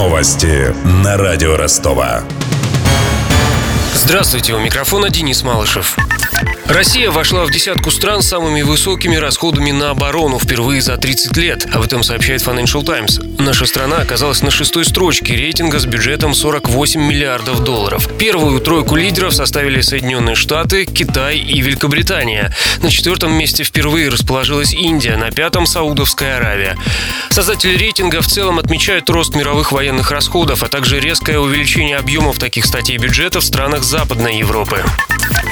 Новости на радио Ростова. Здравствуйте, у микрофона Денис Малышев. Россия вошла в десятку стран с самыми высокими расходами на оборону впервые за 30 лет. Об этом сообщает Financial Times. Наша страна оказалась на шестой строчке рейтинга с бюджетом 48 миллиардов долларов. Первую тройку лидеров составили Соединенные Штаты, Китай и Великобритания. На четвертом месте впервые расположилась Индия, на пятом – Саудовская Аравия. Создатели рейтинга в целом отмечают рост мировых военных расходов, а также резкое увеличение объемов таких статей бюджета в странах Западной Европы.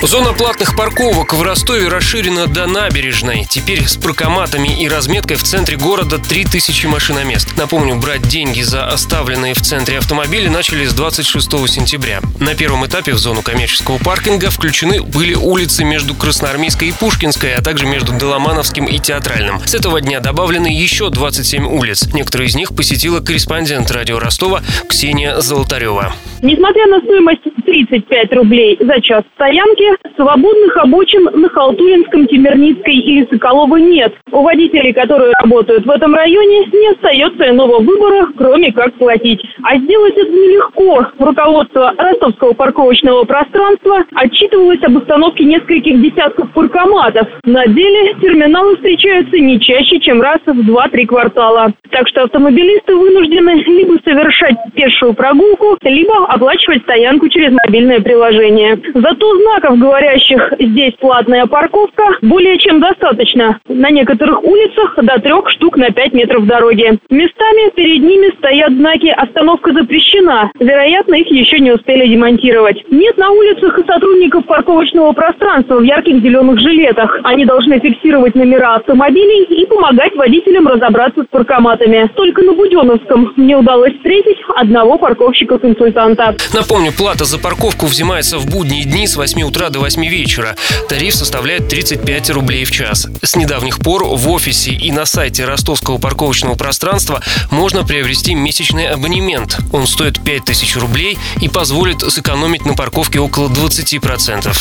Зона платных парковок в Ростове расширена до набережной. Теперь с паркоматами и разметкой в центре города 3000 машиномест. Напомню, брать деньги за оставленные в центре автомобили начали с 26 сентября. На первом этапе в зону коммерческого паркинга включены были улицы между Красноармейской и Пушкинской, а также между Доломановским и Театральным. С этого дня добавлены еще 27 улиц. Некоторые из них посетила корреспондент радио Ростова Ксения Золотарева. Несмотря на стоимость 35 рублей за час стоянки, свободных обочин на Халтуринском, Темерницкой или Соколова нет. У водителей, которые работают в этом районе, не остается иного выбора, кроме как платить. А сделать это нелегко. Руководство ростовского парковочного пространства отчитывалось об установке нескольких десятков паркоматов. На деле терминалы встречаются не чаще, чем раз в 2-3 квартала. Так что автомобилисты вынуждены либо совершать пешую прогулку, либо оплачивать стоянку через мобильное приложение. Зато знаков, говорящих «здесь платная парковка», более чем достаточно. На некоторых улицах до трех штук на 5 метров дороги. Местами перед ними стоят знаки «Остановка запрещена». Вероятно, их еще не успели демонтировать. Нет на улицах и сотрудников парковочного пространства в ярких зеленых жилетах. Они должны фиксировать номера автомобилей и помогать водителям разобраться с паркоматами. Только на Буденовском мне удалось встретить одного парковщика-консультанта. Напомню, плата за парковку взимается в будние дни с 8 утра до 8 вечера. Тариф составляет 35 рублей в час. С недавних пор в офисе и на сайте ростовского парковочного пространства можно приобрести месячный абонемент. Он стоит 5000 рублей и позволит сэкономить на парковке около 20%.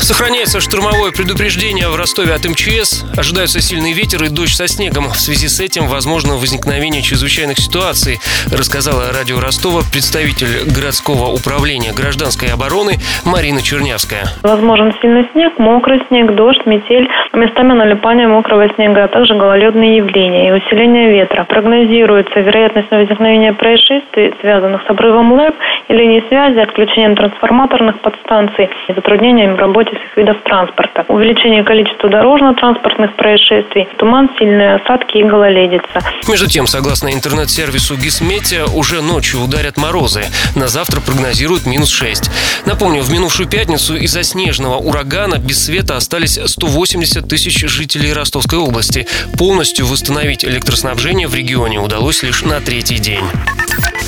Сохраняется штурмовое предупреждение в Ростове от МЧС. Ожидаются сильный ветер и дождь со снегом. В связи с этим возможно возникновение чрезвычайных ситуаций, рассказала радио Ростова представитель городского управления гражданской обороны Марина Чернявская. Возможен сильный снег, мокрый снег, дождь, метель, местами налипание мокрого снега, а также гололедные явления и усиление ветра. Прогнозируется вероятность возникновения происшествий, связанных с обрывом ЛЭП и линий связи, отключением трансформаторных подстанций и затруднением в работе всех видов транспорта. Увеличение количества дорожно-транспортных происшествий, туман, сильные осадки и гололедица. Между тем, согласно интернет-сервису Гисметео, уже ночью ударят морозы. На завтра прогнозируют минус 6. Напомню, в минувшую пятницу из-за снежного урагана без света остались 180 тысяч жителей Ростовской области. Полностью восстановить электроснабжение в регионе удалось лишь на третий день.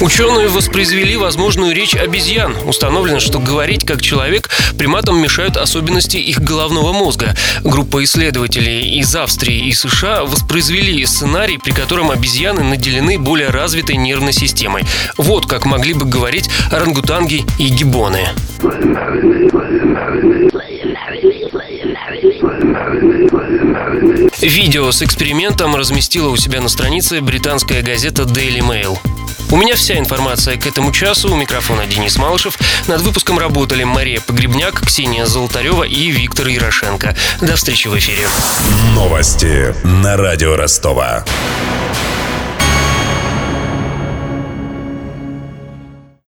Ученые воспроизвели возможную речь обезьян. Установлено, что говорить как человек приматам мешают особенности их головного мозга. Группа исследователей из Австрии и США воспроизвели сценарий, при котором обезьяны наделены более развитой нервной системой. Вот как могли бы говорить орангутанги и гибоны. Видео с экспериментом разместила у себя на странице британская газета Daily Mail. У меня вся информация к этому часу. У микрофона Денис Малышев. Над выпуском работали Мария Погребняк, Ксения Золотарева и Виктор Ярошенко. До встречи в эфире. Новости на радио Ростова.